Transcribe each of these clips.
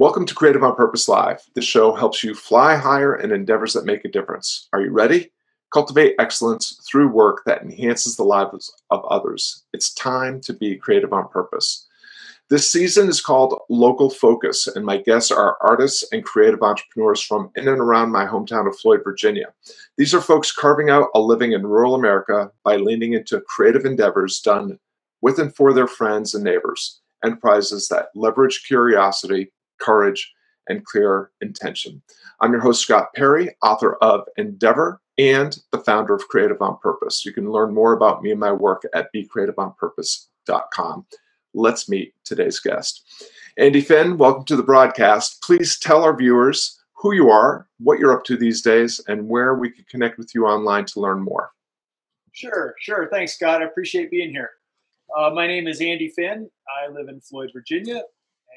Welcome to Creative on Purpose Live. This show helps you fly higher in endeavors that make a difference. Are you ready? Cultivate excellence through work that enhances the lives of others. It's time to be creative on purpose. This season is called Local Focus, and my guests are artists and creative entrepreneurs from in and around my hometown of Floyd, Virginia. These are folks carving out a living in rural America by leaning into creative endeavors done with and for their friends and neighbors, enterprises that leverage curiosity, courage, and clear intention. I'm your host, Scott Perry, author of Endeavor and the founder of Creative on Purpose. You can learn more about me and my work at becreativeonpurpose.com. Let's meet today's guest. Andy Finn, welcome to the broadcast. Please tell our viewers who you are, what you're up to these days, and where we can connect with you online to learn more. Sure, sure. Thanks, Scott. I appreciate being here. Uh, my name is Andy Finn. I live in Floyd, Virginia,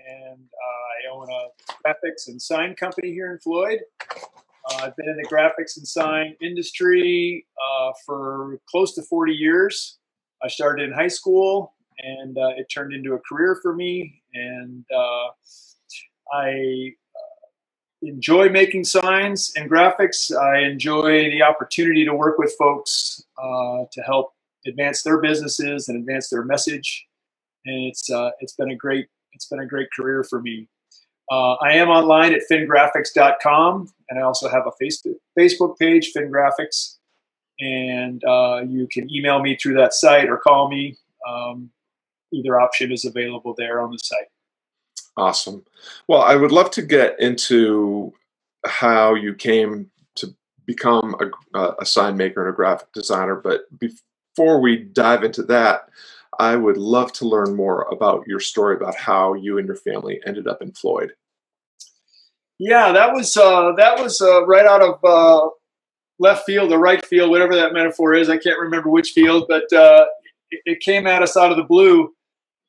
and uh, own a graphics and sign company here in Floyd. Uh, I've been in the graphics and sign industry uh, for close to 40 years. I started in high school and uh, it turned into a career for me. And uh, I uh, enjoy making signs and graphics. I enjoy the opportunity to work with folks uh, to help advance their businesses and advance their message. And it's it's been a great it's been a great career for me. Uh, I am online at fingraphics.com, and I also have a Facebook Facebook page, FinGraphics, and uh, you can email me through that site or call me. Um, either option is available there on the site. Awesome. Well, I would love to get into how you came to become a, a sign maker and a graphic designer, but before we dive into that, I would love to learn more about your story about how you and your family ended up in Floyd. Yeah, that was uh, that was uh, right out of uh, left field or right field, whatever that metaphor is. I can't remember which field, but uh, it, it, came at us out of the blue.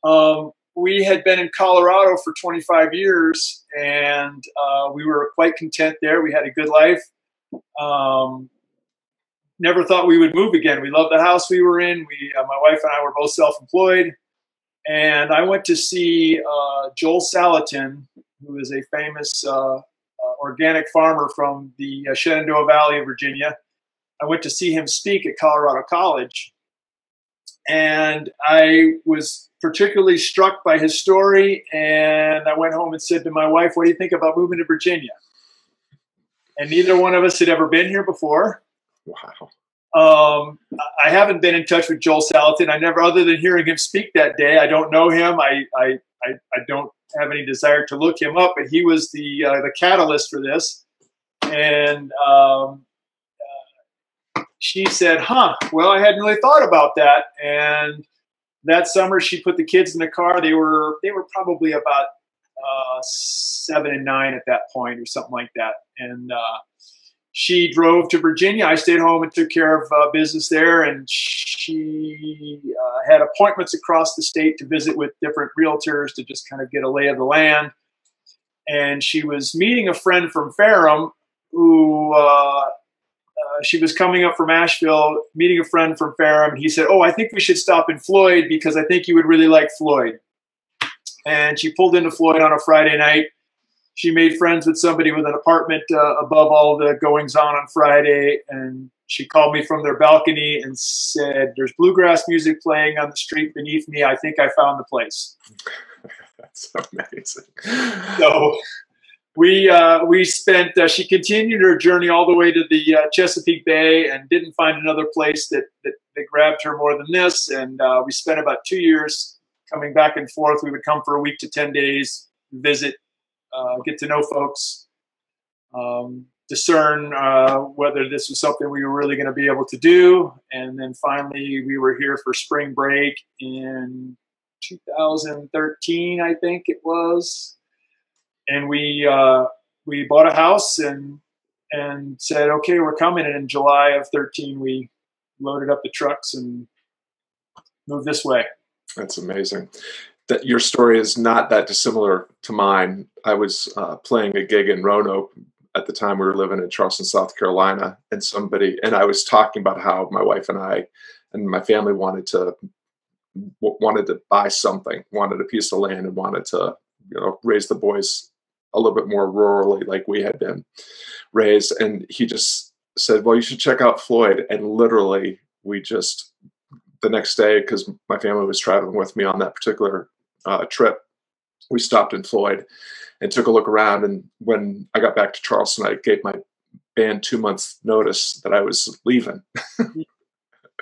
Um, we had been in Colorado for 25 years, and uh, we were quite content there. We had a good life. Um, never thought we would move again. We loved the house we were in. We, uh, my wife and I were both self-employed, and I went to see uh, Joel Salatin, who is a famous uh, uh organic farmer from the Shenandoah Valley of Virginia. I went to see him speak at Colorado College, and I was particularly struck by his story. And I went home and said to my wife, "What do you think about moving to Virginia?" And neither one of us had ever been here before. Wow. Um, I haven't been in touch with Joel Salatin. I never, other than hearing him speak that day, I don't know him. I, I, I, I don't have any desire to look him up, but he was the uh, the catalyst for this. And um, she said, "Huh? Well, I hadn't really thought about that." And that summer, she put the kids in the car. They were they were probably about uh, seven and nine at that point, or something like that. And uh, she drove to Virginia. I stayed home and took care of uh, business there, and she uh, had appointments across the state to visit with different realtors to just kind of get a lay of the land. And she was meeting a friend from Ferrum who uh, uh she was coming up from Asheville, meeting a friend from Ferrum. He said, "Oh, I think we should stop in Floyd because I think you would really like Floyd." And she pulled into Floyd on a Friday night she made friends with somebody with an apartment uh, above all the goings on on Friday, and she called me from their balcony and said, "There's bluegrass music playing on the street beneath me. I think I found the place." That's amazing. So we uh, we spent. Uh, she continued her journey all the way to the uh, Chesapeake Bay and didn't find another place that that, that grabbed her more than this. And uh, we spent about two years coming back and forth. We would come for a week to ten days, visit uh, get to know folks, um, discern uh, whether this was something we were really going to be able to do. And then finally, we were here for spring break in 2013, I think it was. And we uh, we bought a house and and said, okay, we're coming. And in July of 13, we loaded up the trucks and moved this way. That's amazing that your story is not that dissimilar to mine. I was uh, playing a gig in Roanoke at the time we were living in Charleston, South Carolina, and somebody and I was talking about how my wife and I and my family wanted to wanted to buy something, wanted a piece of land, and wanted to you know raise the boys a little bit more rurally, like we had been raised. And he just said, "Well, you should check out Floyd." And literally, we just the next day, because my family was traveling with me on that particular uh, trip, we stopped in Floyd and took a look around. And when I got back to Charleston, I gave my band two months notice that I was leaving.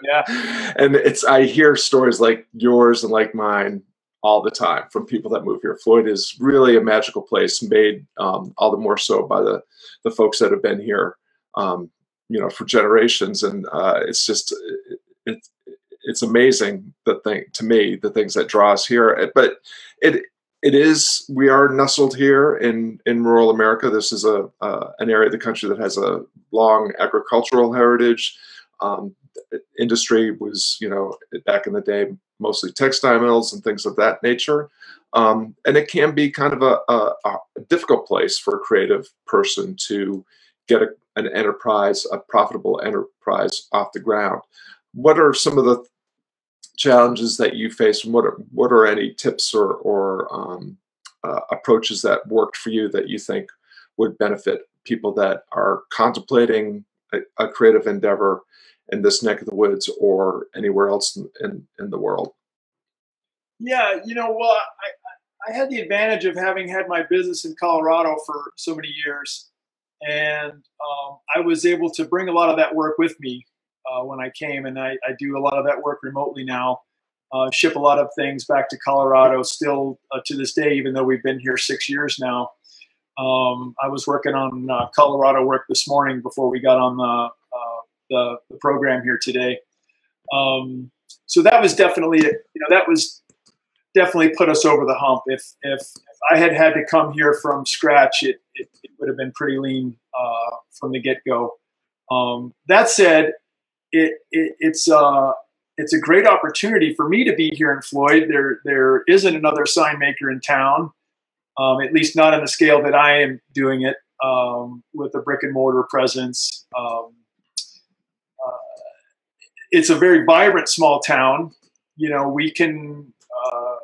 yeah. And it's I hear stories like yours and like mine all the time from people that move here. Floyd is really a magical place, made um, all the more so by the the folks that have been here, um, you know, for generations. And uh, it's just it, it's amazing the thing to me the things that draw us here. But it it is we are nestled here in in rural America. This is a uh, an area of the country that has a long agricultural heritage. Um, industry was you know back in the day mostly textile mills and things of that nature. Um, and it can be kind of a, a, a, difficult place for a creative person to get a, an enterprise, a profitable enterprise off the ground. What are some of the challenges that you face, and what are, what are any tips or, or um, uh, approaches that worked for you that you think would benefit people that are contemplating a, a creative endeavor in this neck of the woods or anywhere else in, in, in the world? Yeah, you know, well, I, I had the advantage of having had my business in Colorado for so many years, and um, I was able to bring a lot of that work with me uh, when I came, and I, I, do a lot of that work remotely now. Uh, ship a lot of things back to Colorado still uh, to this day, even though we've been here six years now. Um, I was working on uh, Colorado work this morning before we got on the the, the program here today. Um, so that was definitely, you know, that was definitely put us over the hump. If if, if I had had to come here from scratch, it it, it would have been pretty lean uh, from the get go. Um, that said, it, it it's uh it's a great opportunity for me to be here in Floyd. There there isn't another sign maker in town, um, at least not on the scale that I am doing it um, with a brick and mortar presence. Um, it's a very vibrant small town. You know, we can. Uh,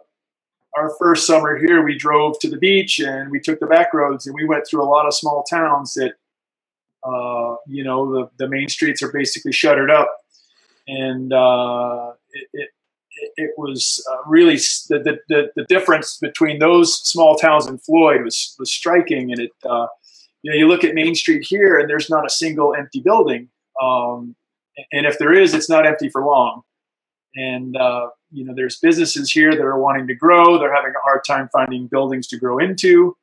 our first summer here, we drove to the beach and we took the back roads and we went through a lot of small towns that, uh, you know, the, the main streets are basically shuttered up, and uh, it, it it was uh, really the, the, the difference between those small towns and Floyd was was striking. And it, uh, you know, you look at Main Street here, and there's not a single empty building. Um, and if there is, it's not empty for long. And uh, you know, there's businesses here that are wanting to grow. They're having a hard time finding buildings to grow into.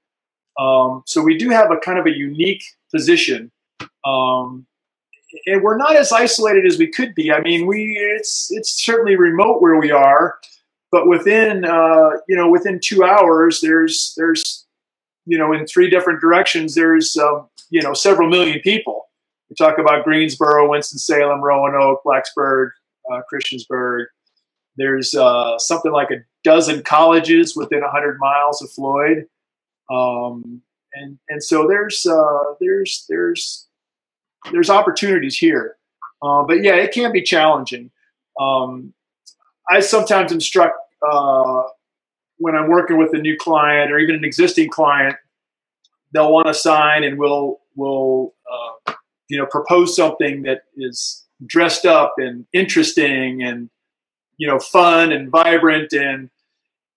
Um, so we do have a kind of a unique position, um, and we're not as isolated as we could be. I mean, we it's it's certainly remote where we are, but within uh, you know within two hours, there's there's you know in three different directions, there's um, you know several million people we talk about Greensboro, Winston-Salem, Roanoke, Blacksburg, uh, Christiansburg. There's uh, something like a dozen colleges within 100 miles of Floyd. Um, and, and so there's, uh, there's, there's, there's opportunities here. Uh, but yeah, it can be challenging. Um, I sometimes am struck uh, when I'm working with a new client or even an existing client, they'll want to sign and we'll, we'll, uh, you know propose something that is dressed up and interesting and you know fun and vibrant and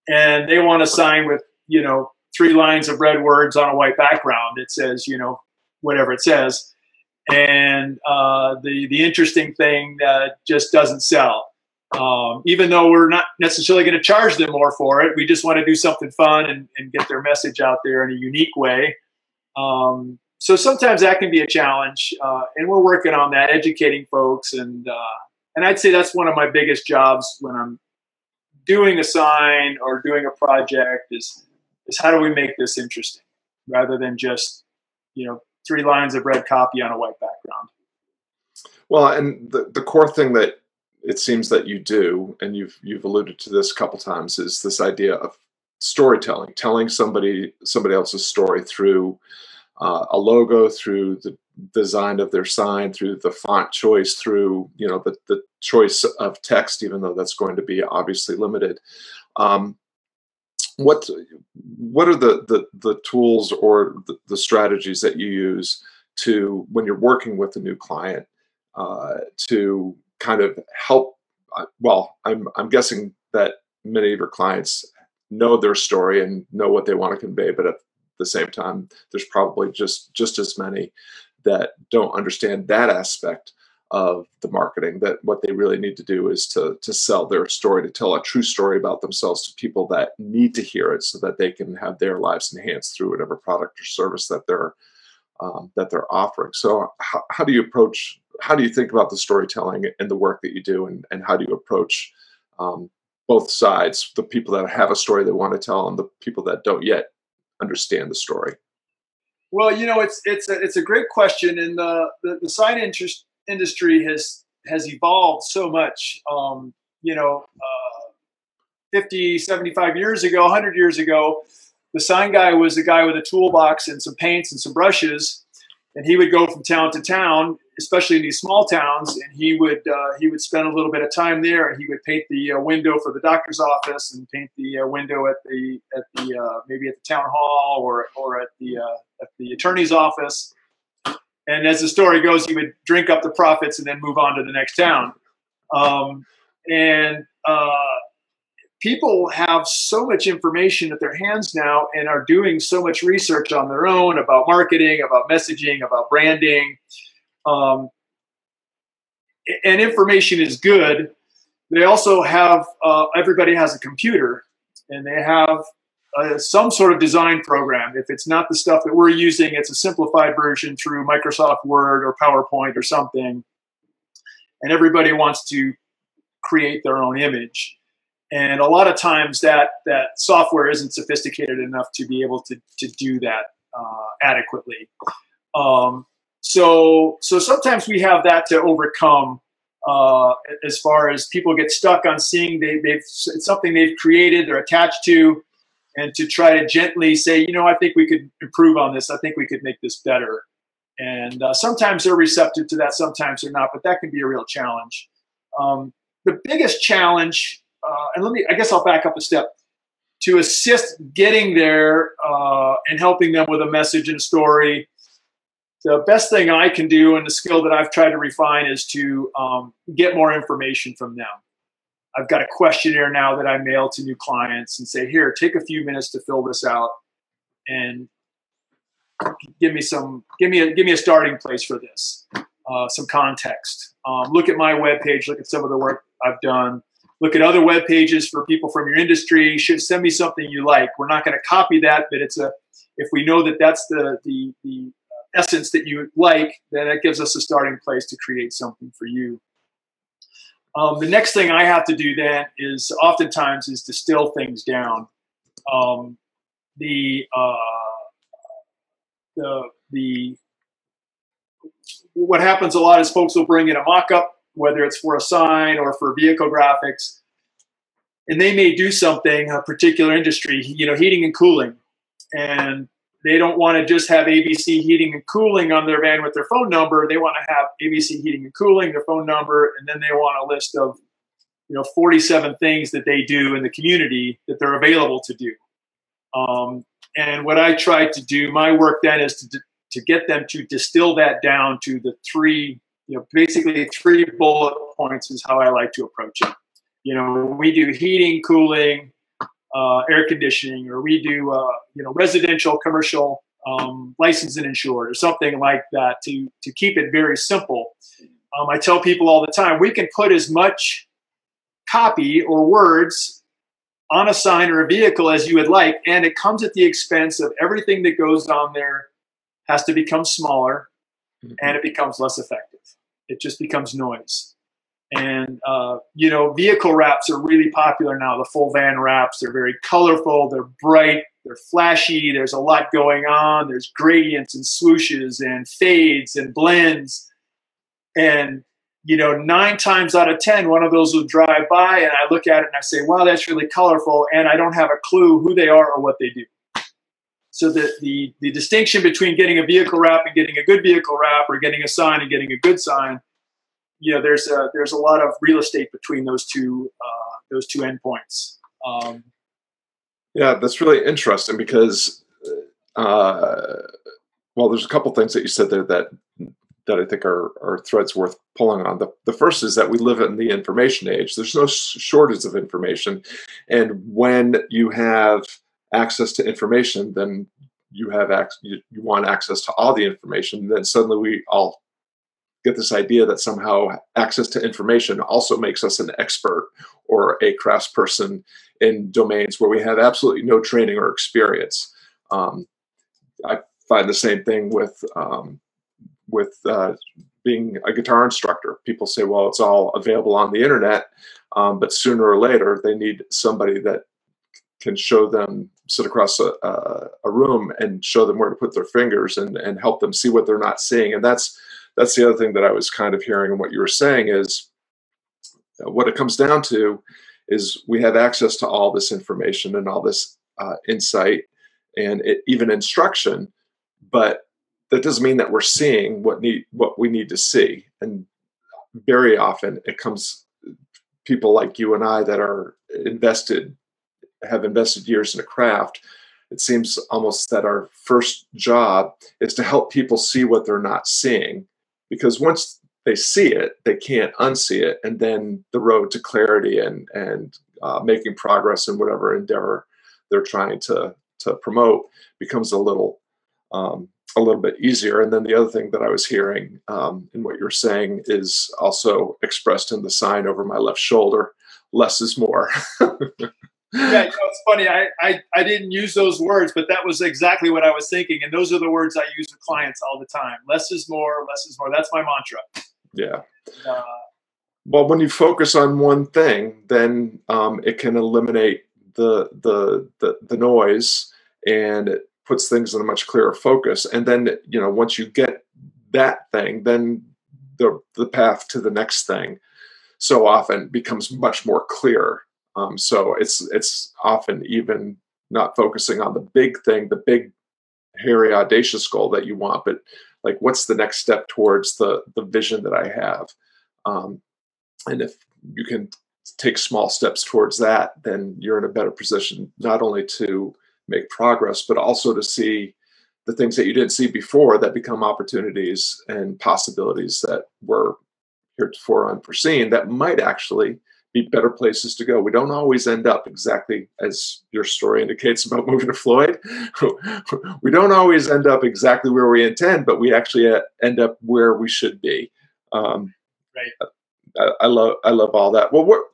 and they want to sign with you know three lines of red words on a white background it says you know whatever it says and uh, the the interesting thing uh, just doesn't sell. Um, even though we're not necessarily going to charge them more for it we just want to do something fun and, and get their message out there in a unique way. Um, so sometimes that can be a challenge, uh, and we're working on that, educating folks, and uh, and I'd say that's one of my biggest jobs when I'm doing a sign or doing a project is is how do we make this interesting? Rather than just you know three lines of red copy on a white background. Well, and the the core thing that it seems that you do, and you've you've alluded to this a couple times, is this idea of storytelling, telling somebody somebody else's story through uh, a logo, through the design of their sign, through the font choice, through you know the, the choice of text, even though that's going to be obviously limited. Um, what what are the the, the tools or the, the strategies that you use to when you're working with a new client uh, to kind of help uh, well i'm i'm guessing that many of your clients know their story and know what they want to convey but at the same time there's probably just just as many that don't understand that aspect of the marketing that what they really need to do is to to sell their story to tell a true story about themselves to people that need to hear it so that they can have their lives enhanced through whatever product or service that they're um, that they're offering. So how, how do you approach how do you think about the storytelling and the work that you do and, and how do you approach um, both sides the people that have a story they want to tell and the people that don't yet understand the story? Well you know it's it's a, it's a great question and the, the, the sign interest industry has has evolved so much um, you know uh, 50 75 years ago 100 years ago the sign guy was a guy with a toolbox and some paints and some brushes and he would go from town to town especially in these small towns, and he would uh, he would spend a little bit of time there, and he would paint the uh, window for the doctor's office, and paint the uh, window at the at the uh, maybe at the town hall or or at the uh, at the attorney's office. And as the story goes, he would drink up the profits and then move on to the next town. Um, and uh, people have so much information at their hands now and are doing so much research on their own about marketing, about messaging, about branding um, and information is good. They also have uh, everybody has a computer, and they have some sort of design program. If it's not the stuff that we're using, it's a simplified version through Microsoft Word or PowerPoint or something. And everybody wants to create their own image. And a lot of times that that software isn't sophisticated enough to be able to, to do that uh, adequately. Um, so so sometimes we have that to overcome uh, as far as people get stuck on seeing they, they've it's something they've created they're attached to and to try to gently say you know i think we could improve on this. I think we could make this better. And uh, sometimes they're receptive to that sometimes they're not but that can be a real challenge. Um, the biggest challenge uh, and let me i guess i'll back up a step. To assist getting there uh, and helping them with a message and a story the best thing I can do and the skill that I've tried to refine is to um, get more information from them. I've got a questionnaire now that I mail to new clients and say, here, take a few minutes to fill this out and give me some, give me a, give me a starting place for this, uh, some context. Um, look at my web page, look at some of the work I've done, look at other web pages for people from your industry. Should send me something you like. We're not going to copy that, but it's a, if we know that that's the, the, the essence that you like, then that gives us a starting place to create something for you. Um, the next thing I have to do then is oftentimes is distill things down. Um, the uh, the the what happens a lot is folks will bring in a mock-up, whether it's for a sign or for vehicle graphics, and they may do something a particular industry, you know, heating and cooling, and they don't want to just have ABC heating and cooling on their van with their phone number. They want to have ABC heating and cooling, their phone number, and then they want a list of you know 47 things that they do in the community that they're available to do. Um, and what I try to do, my work then is to to get them to distill that down to the three, you know, basically three bullet points is how I like to approach it. You know, we do heating, cooling, uh, air conditioning, or we do uh, you know residential, commercial, um, licensed and insured, or something like that to to keep it very simple. Um, I tell people all the time we can put as much copy or words on a sign or a vehicle as you would like, and it comes at the expense of everything that goes on there has to become smaller, mm-hmm. and it becomes less effective. It just becomes noise. And uh, you know, vehicle wraps are really popular now. The full van wraps. They're very colorful. They're bright. They're flashy. There's a lot going on. There's gradients and swooshes and fades and blends. And you know, nine times out of ten, one of those will drive by, and I look at it and I say, "Wow, that's really colorful," and I don't have a clue who they are or what they do. So the, the the distinction between getting a vehicle wrap and getting a good vehicle wrap, or getting a sign and getting a good sign, you know there's a there's a lot of real estate between those two uh, those two endpoints. Um, Yeah, that's really interesting because, uh, well, there's a couple things that you said there that that I think are, are threads worth pulling on. The, the first is that we live in the information age. There's no shortage of information. And when you have access to information, then you have ac- you, you want access to all the information. Then suddenly we all get this idea that somehow access to information also makes us an expert or a craftsperson in domains where we have absolutely no training or experience. Um, I find the same thing with um, with uh, being a guitar instructor. People say, well, it's all available on the internet, um, but sooner or later they need somebody that can show them sit across a, a, a, room and show them where to put their fingers and, and help them see what they're not seeing. And that's that's the other thing that I was kind of hearing and what you were saying is uh, what it comes down to is we have access to all this information and all this uh, insight and it, even instruction, but that doesn't mean that we're seeing what need what we need to see. And very often it comes people like you and I that are invested, have invested years in a craft. It seems almost that our first job is to help people see what they're not seeing. Because once they see it, they can't unsee it. And then the road to clarity and, and uh, making progress in whatever endeavor they're trying to, to promote becomes a little um, a little bit easier. And then the other thing that I was hearing um, in what you're saying is also expressed in the sign over my left shoulder less is more. yeah, you know, it's funny. I, I, I didn't use those words, but that was exactly what I was thinking. And those are the words I use with clients all the time. Less is more, less is more. That's my mantra. Yeah. Uh, well, when you focus on one thing, then um, it can eliminate the, the, the, the noise and it puts things in a much clearer focus. And then, you know, once you get that thing, then the the path to the next thing so often becomes much more clear. Um, so it's it's often even not focusing on the big thing, the big hairy audacious goal that you want, but like what's the next step towards the the vision that I have. Um, and if you can take small steps towards that, then you're in a better position not only to make progress, but also to see the things that you didn't see before that become opportunities and possibilities that were heretofore unforeseen that might actually be better places to go. We don't always end up exactly as your story indicates about moving to Floyd. we don't always end up exactly where we intend, but we actually uh, end up where we should be. Um, right. I, I, love I love all that. Well,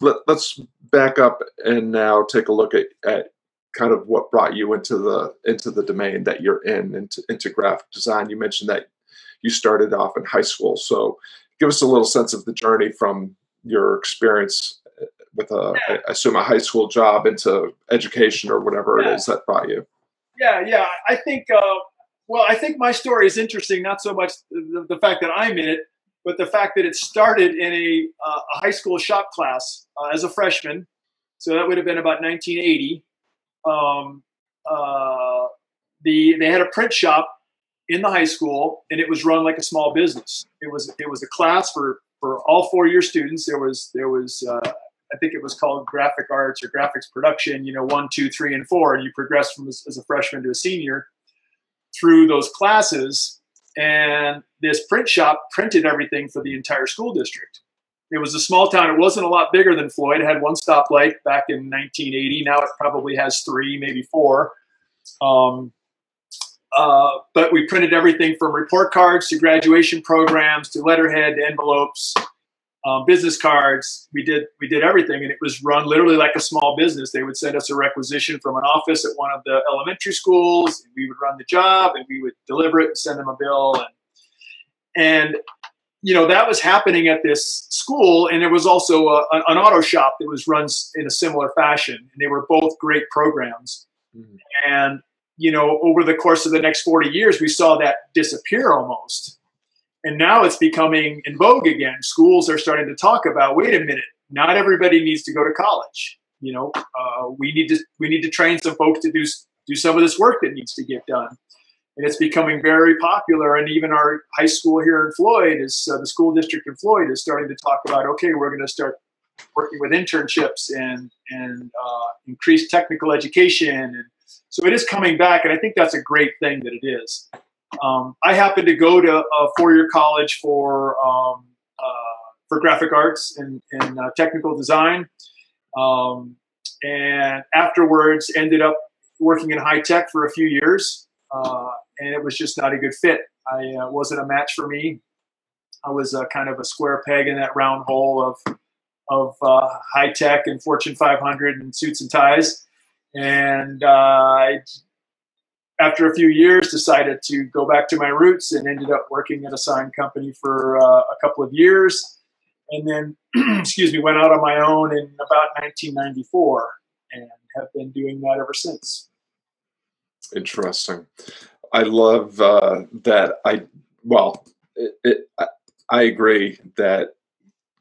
let, us back up and now take a look at, at kind of what brought you into the into the domain that you're in into, into graphic design you mentioned that you started off in high school so give us a little sense of the journey from your experience uh, with a yeah. I assume a high school job into education or whatever yeah. it is that brought you yeah yeah i think uh, well i think my story is interesting not so much the, the, fact that i'm in it but the fact that it started in a, uh, a high school shop class uh, as a freshman so that would have been about 1980 um, uh, the they had a print shop in the high school, and it was run like a small business. It was it was a class for for all four year students. There was there was uh, I think it was called graphic arts or graphics production. You know, one, two, three, and four, and you progress from as, as a freshman to a senior through those classes. And this print shop printed everything for the entire school district. It was a small town. It wasn't a lot bigger than Floyd. It had one stoplight back in 1980. Now it probably has three, maybe four. Um, uh, but we printed everything from report cards to graduation programs to letterhead to envelopes, um, business cards. We did we did everything, and it was run literally like a small business. They would send us a requisition from an office at one of the elementary schools. And we would run the job, and we would deliver it and send them a bill. And and you know that was happening at this school and there was also a, an auto shop that was run in a similar fashion and they were both great programs mm-hmm. and you know over the course of the next 40 years we saw that disappear almost. And now it's becoming in vogue again. Schools are starting to talk about wait a minute not everybody needs to go to college. You know uh, we need to we need to train some folks to do do some of this work that needs to get done. And it's becoming very popular. And even our high school here in Floyd is uh, the school district in Floyd is starting to talk about okay, we're going to start working with internships and and uh, increased technical education, and so it is coming back, and I think that's a great thing that it is. Um, I happened to go to a four-year college for um, uh, for graphic arts and, and uh, technical design, um, and afterwards ended up working in high tech for a few years, uh, and it was just not a good fit. I uh, wasn't a match for me. I was kind of a square peg in that round hole of of uh, high tech and Fortune 500 and suits and ties. And uh, after a few years, decided to go back to my roots and ended up working at a sign company for uh, a couple of years. And then, excuse me, went out on my own in about 1994 and have been doing that ever since. Interesting. I love uh, that. I well, it, it, I agree that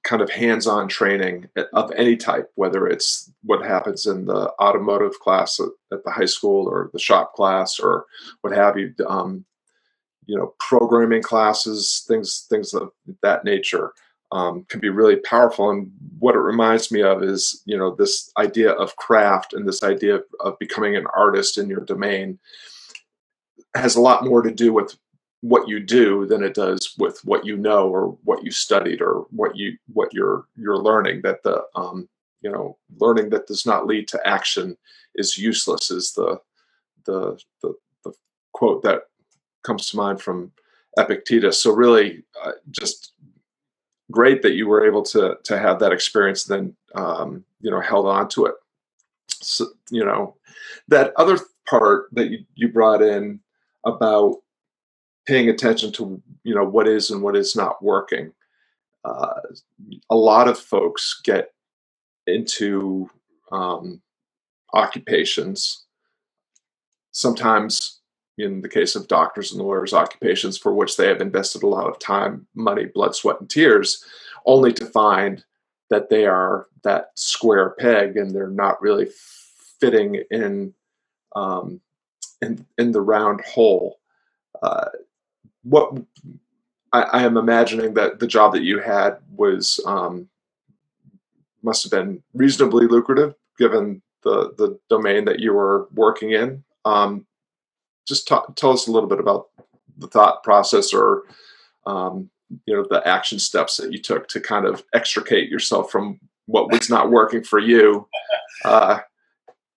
kind of hands-on training of any type, whether it's what happens in the automotive class at the high school or the shop class or what have you, um, you know, programming classes, things things of that nature. Um, can be really powerful. And what it reminds me of is, you know, this idea of craft and this idea of, of becoming an artist in your domain has a lot more to do with what you do than it does with what you know or what you studied or what you what you're you're learning that the um, you know learning that does not lead to action is useless is the the the, the quote that comes to mind from epictetus. So really uh, just great that you were able to to have that experience and then um, you know held on to it. So, you know that other part that you, you brought in about paying attention to you know what is and what is not working. Uh, a lot of folks get into um, occupations, sometimes in the case of doctors and lawyers, occupations for which they have invested a lot of time, money, blood, sweat, and tears, only to find that they are that square peg and they're not really fitting in um, in, in the round hole. Uh, what I, I, am imagining that the job that you had was um, must have been reasonably lucrative given the the domain that you were working in. Um, just talk, tell us a little bit about the thought process or um, you know the action steps that you took to kind of extricate yourself from what was not working for you. Uh,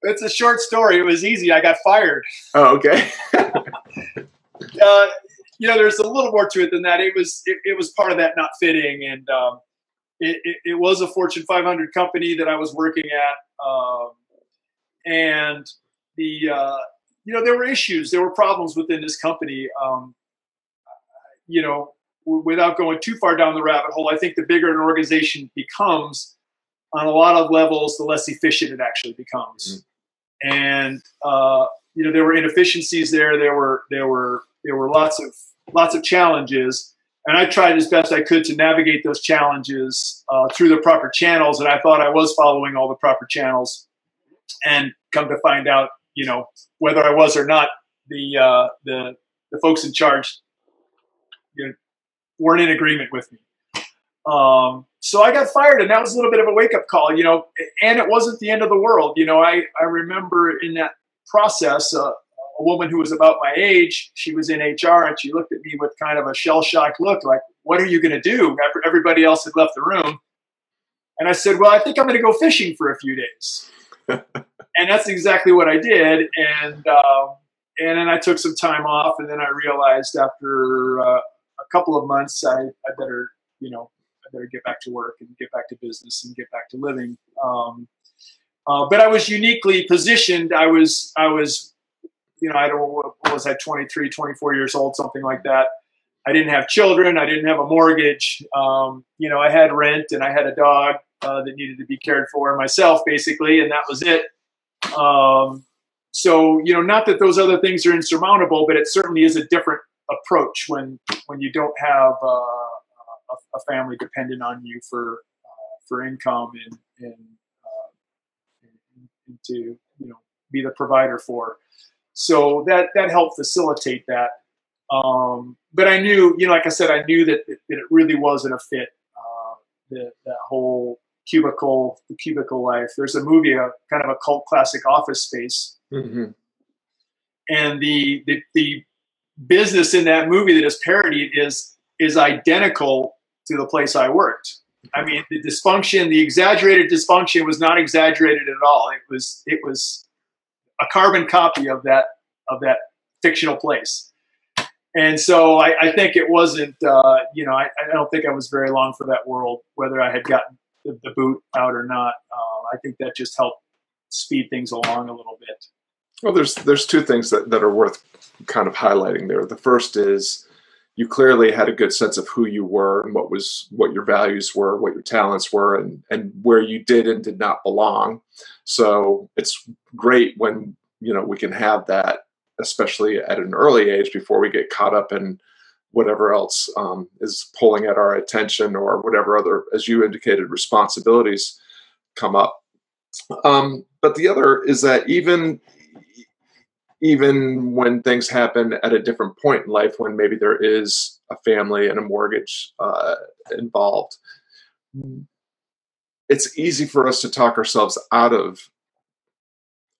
it's a short story. It was easy. I got fired. Oh, okay. uh, you know, there's a little more to it than that. It was it, it was part of that not fitting, and um, it, it, it, was a Fortune 500 company that I was working at, um, and the uh, you know there were issues, there were problems within this company. Um, you know, w- without going too far down the rabbit hole, I think the bigger an organization becomes, on a lot of levels, the less efficient it actually becomes. Mm-hmm. And uh, you know, there were inefficiencies there. There were there were there were lots of lots of challenges, and I tried as best I could to navigate those challenges uh, through the proper channels. And I thought I was following all the proper channels, and come to find out, you know, whether I was or not, the uh, the the folks in charge you know, weren't in agreement with me. Um, so I got fired, and that was a little bit of a wake up call, you know. And it wasn't the end of the world, you know. I I remember in that process, uh, a woman who was about my age, she was in HR and she looked at me with kind of a shell shocked look, like, What are you going to do? Everybody else had left the room. And I said, Well, I think I'm going to go fishing for a few days. and that's exactly what I did. And, uh, and then I took some time off, and then I realized after uh, a couple of months, I, I better, you know, I better get back to work and get back to business and get back to living. Um, uh, but I was uniquely positioned. I was I was you know, I don't what was I 23, 24 years old, something like that. I didn't have children. I didn't have a mortgage. Um, you know, I had rent and I had a dog uh, that needed to be cared for myself, basically, and that was it. Um, so, you know, not that those other things are insurmountable, but it certainly is a different approach when when you don't have uh, a, a, family dependent on you for uh, for income and and, uh, and, and to you know be the provider for. So that that helped facilitate that. Um, but I knew, you know, like I said, I knew that, that it really wasn't a fit. Uh, that that whole cubicle, the cubicle life. There's a movie, a kind of a cult classic, Office Space, hmm and the the, the business in that movie that is parodied is is identical to the place I worked. I mean, the dysfunction, the exaggerated dysfunction, was not exaggerated at all. It was it was a carbon copy of that of that fictional place. And so I, I think it wasn't, uh, you know, I, I don't think I was very long for that world, whether I had gotten the, the boot out or not. Uh, I think that just helped speed things along a little bit. Well, there's there's two things that, that are worth kind of highlighting there. The first is you clearly had a good sense of who you were and what was what your values were, what your talents were, and and where you did and did not belong. So it's great when you know we can have that, especially at an early age before we get caught up in whatever else um, is pulling at our attention or whatever other, as you indicated, responsibilities come up. Um, but the other is that even even when things happen at a different point in life, when maybe there is a family and a mortgage uh, involved, it's easy for us to talk ourselves out of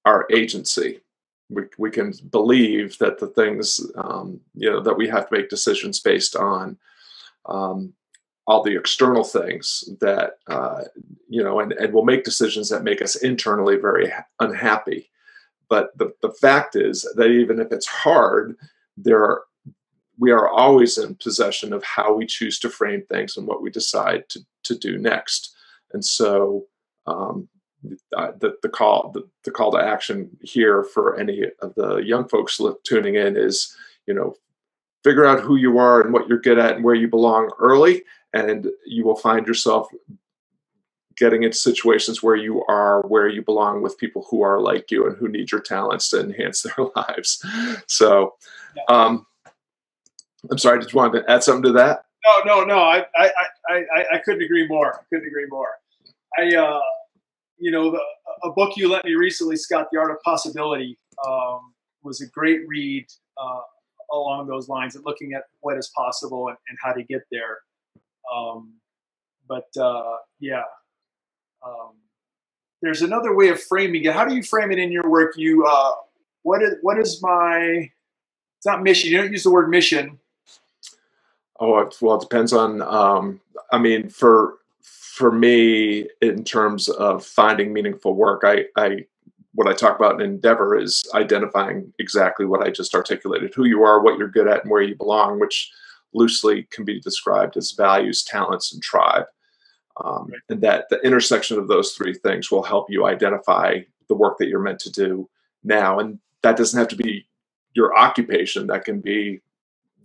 our agency. We, we can believe that the things um, you know that we have to make decisions based on um, all the external things that uh, you know and, and we'll make decisions that make us internally very unhappy but the, the fact is that even if it's hard, there are we are always in possession of how we choose to frame things and what we decide to, to do next. And so um, the, the call the, the call to action here for any of the young folks tuning in is you know figure out who you are and what you're good at and where you belong early and you will find yourself getting into situations where you are where you belong with people who are like you and who need your talents to enhance their lives. So, um, I'm sorry. Did you want to add something to that? No, no, no. I, I, I, I, couldn't agree more. I couldn't agree more. I, uh, you know, the, a book you lent me recently, Scott, The Art of Possibility, um, was a great read uh, along those lines and looking at what is possible and, and how to get there. Um, but uh, yeah, um, there's another way of framing it. How do you frame it in your work? You, uh, what is what is my? It's not mission. You don't use the word mission. Oh well, it depends on. Um, I mean, for for me, in terms of finding meaningful work, I, I what I talk about in Endeavor is identifying exactly what I just articulated: who you are, what you're good at, and where you belong, which loosely can be described as values, talents, and tribe. Um, right. And that the intersection of those three things will help you identify the work that you're meant to do now. And that doesn't have to be your occupation, that can be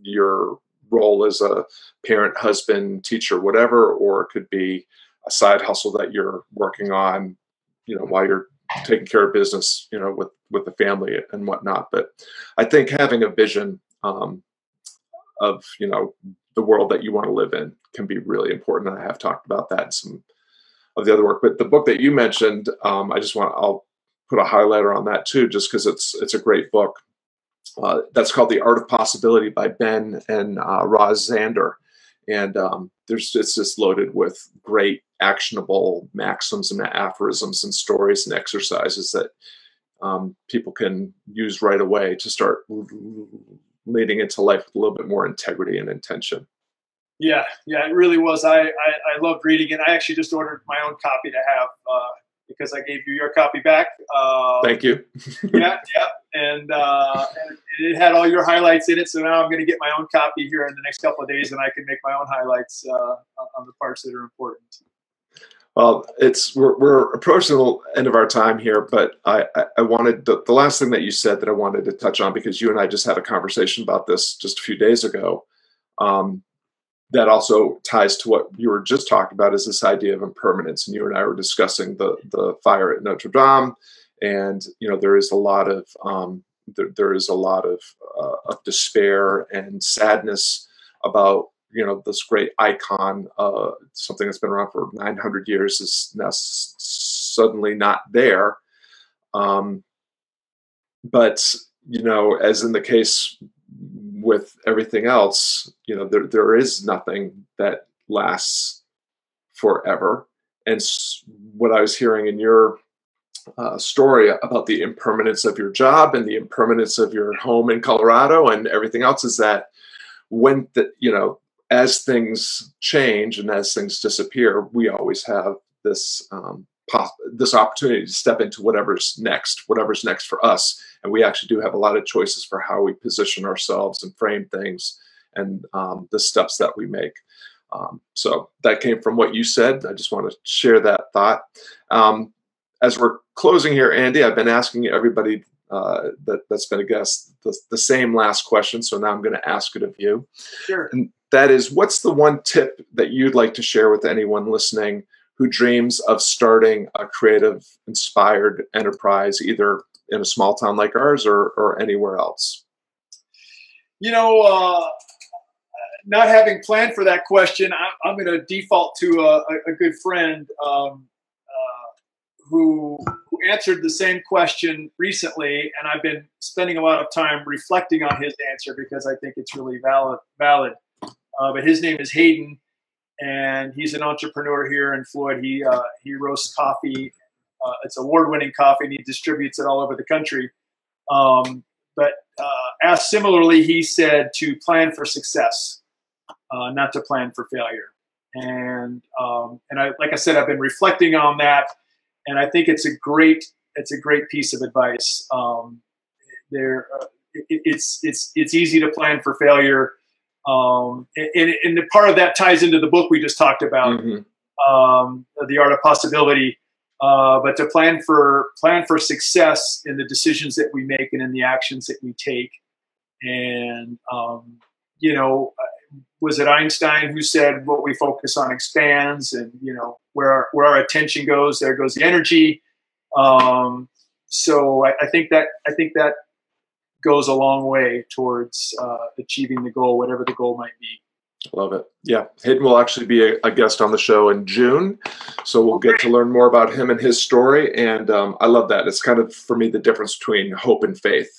your role as a parent, husband, teacher, whatever, or it could be a side hustle that you're working on, you know, while you're taking care of business, you know, with with the family and whatnot. But I think having a vision um, of you know the world that you want to live in can be really important. I have talked about that in some of the other work. But the book that you mentioned, um, I just want I'll put a highlighter on that too, just because it's it's a great book. Uh, that's called The Art of Possibility by Ben and uh, Roz Zander, and um, there's it's just loaded with great actionable maxims and aphorisms and stories and exercises that um, people can use right away to start leading into life with a little bit more integrity and intention. Yeah, yeah, it really was. I, I, I loved reading it. I actually just ordered my own copy to have uh, because I gave you your copy back. Uh, Thank you. yeah, yeah, and, uh, and, it had all your highlights in it. So now I'm going to get my own copy here in the next couple of days, and I can make my own highlights uh, on the parts that are important. Well, it's we're, we're, approaching the end of our time here, but I, I, I wanted the, the, last thing that you said that I wanted to touch on because you and I just had a conversation about this just a few days ago. Um, that also ties to what you were just talking about is this idea of impermanence, and you and I were discussing the the fire at Notre Dame, and you know there is a lot of um, there, there is a lot of uh, of despair and sadness about you know this great icon uh, something that's been around for 900 years is now s- suddenly not there. Um, but you know as in the case with everything else you know there, there is nothing that lasts forever. And what I was hearing in your uh, story about the impermanence of your job and the impermanence of your home in Colorado and everything else is that when the, you know as things change and as things disappear, we always have this um, pos- this opportunity to step into whatever's next, whatever's next for us, and we actually do have a lot of choices for how we position ourselves and frame things and um, the steps that we make. Um, so that came from what you said. I just want to share that thought. Um, as we're closing here, Andy, I've been asking everybody uh, that, that's been a guest the, the, same last question. So now I'm going to ask it of you. Sure. And that is, what's the one tip that you'd like to share with anyone listening who dreams of starting a creative, inspired enterprise, either in a small town like ours or, or anywhere else? You know, uh, not having planned for that question, I, am going to default to a, a good friend um, uh, who, who answered the same question recently, and I've been spending a lot of time reflecting on his answer because I think it's really valid. Valid, uh, but his name is Hayden, and he's an entrepreneur here in Floyd. He uh, he roasts coffee. Uh, it's award-winning coffee, and he distributes it all over the country. Um, but uh, asked similarly, he said to plan for success uh, not to plan for failure. And um, and I, like I said, I've been reflecting on that, and I think it's a great it's a great piece of advice. Um, there, uh, it, it's it's it's easy to plan for failure, um, and, and the part of that ties into the book we just talked about, mm-hmm. um, the art of possibility. Uh, but to plan for plan for success in the decisions that we make and in the actions that we take, and um, you know, was it Einstein who said what we focus on expands, and you know where our, where our attention goes, there goes the energy. Um, so I, I, think that I think that goes a long way towards uh, achieving the goal, whatever the goal might be. Love it. Yeah, Hayden will actually be a, a, guest on the show in June, so we'll get to learn more about him and his story. And um, I love that. It's kind of for me the difference between hope and faith.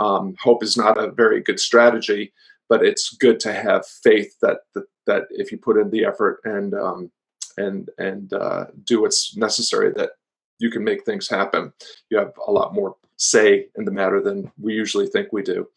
Um, hope is not a very good strategy but it's good to have faith that that, that if you put in the effort and um, and and uh, do what's necessary, that you can make things happen. You have a lot more say in the matter than we usually think we do.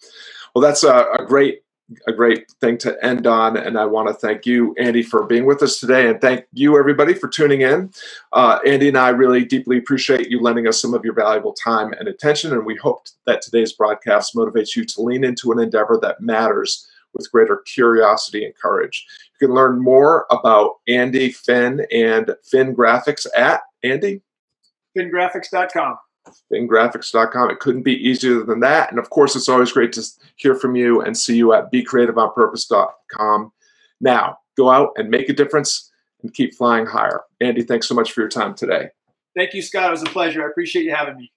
Well, that's a, a great a great thing to end on. And I want to thank you, Andy, for being with us today. And thank you, everybody, for tuning in. Uh, Andy and I really deeply appreciate you lending us some of your valuable time and attention. And we hope that today's broadcast motivates you to lean into an endeavor that matters with greater curiosity and courage. You can learn more about Andy Finn and Finn Graphics at Andy? FinnGraphics.com finngraphics.com. It couldn't be easier than that. And of course, it's always great to hear from you and see you at becreativeonpurpose.com. Now, go out and make a difference and keep flying higher. Andy, thanks so much for your time today. Thank you, Scott. It was a pleasure. I appreciate you having me.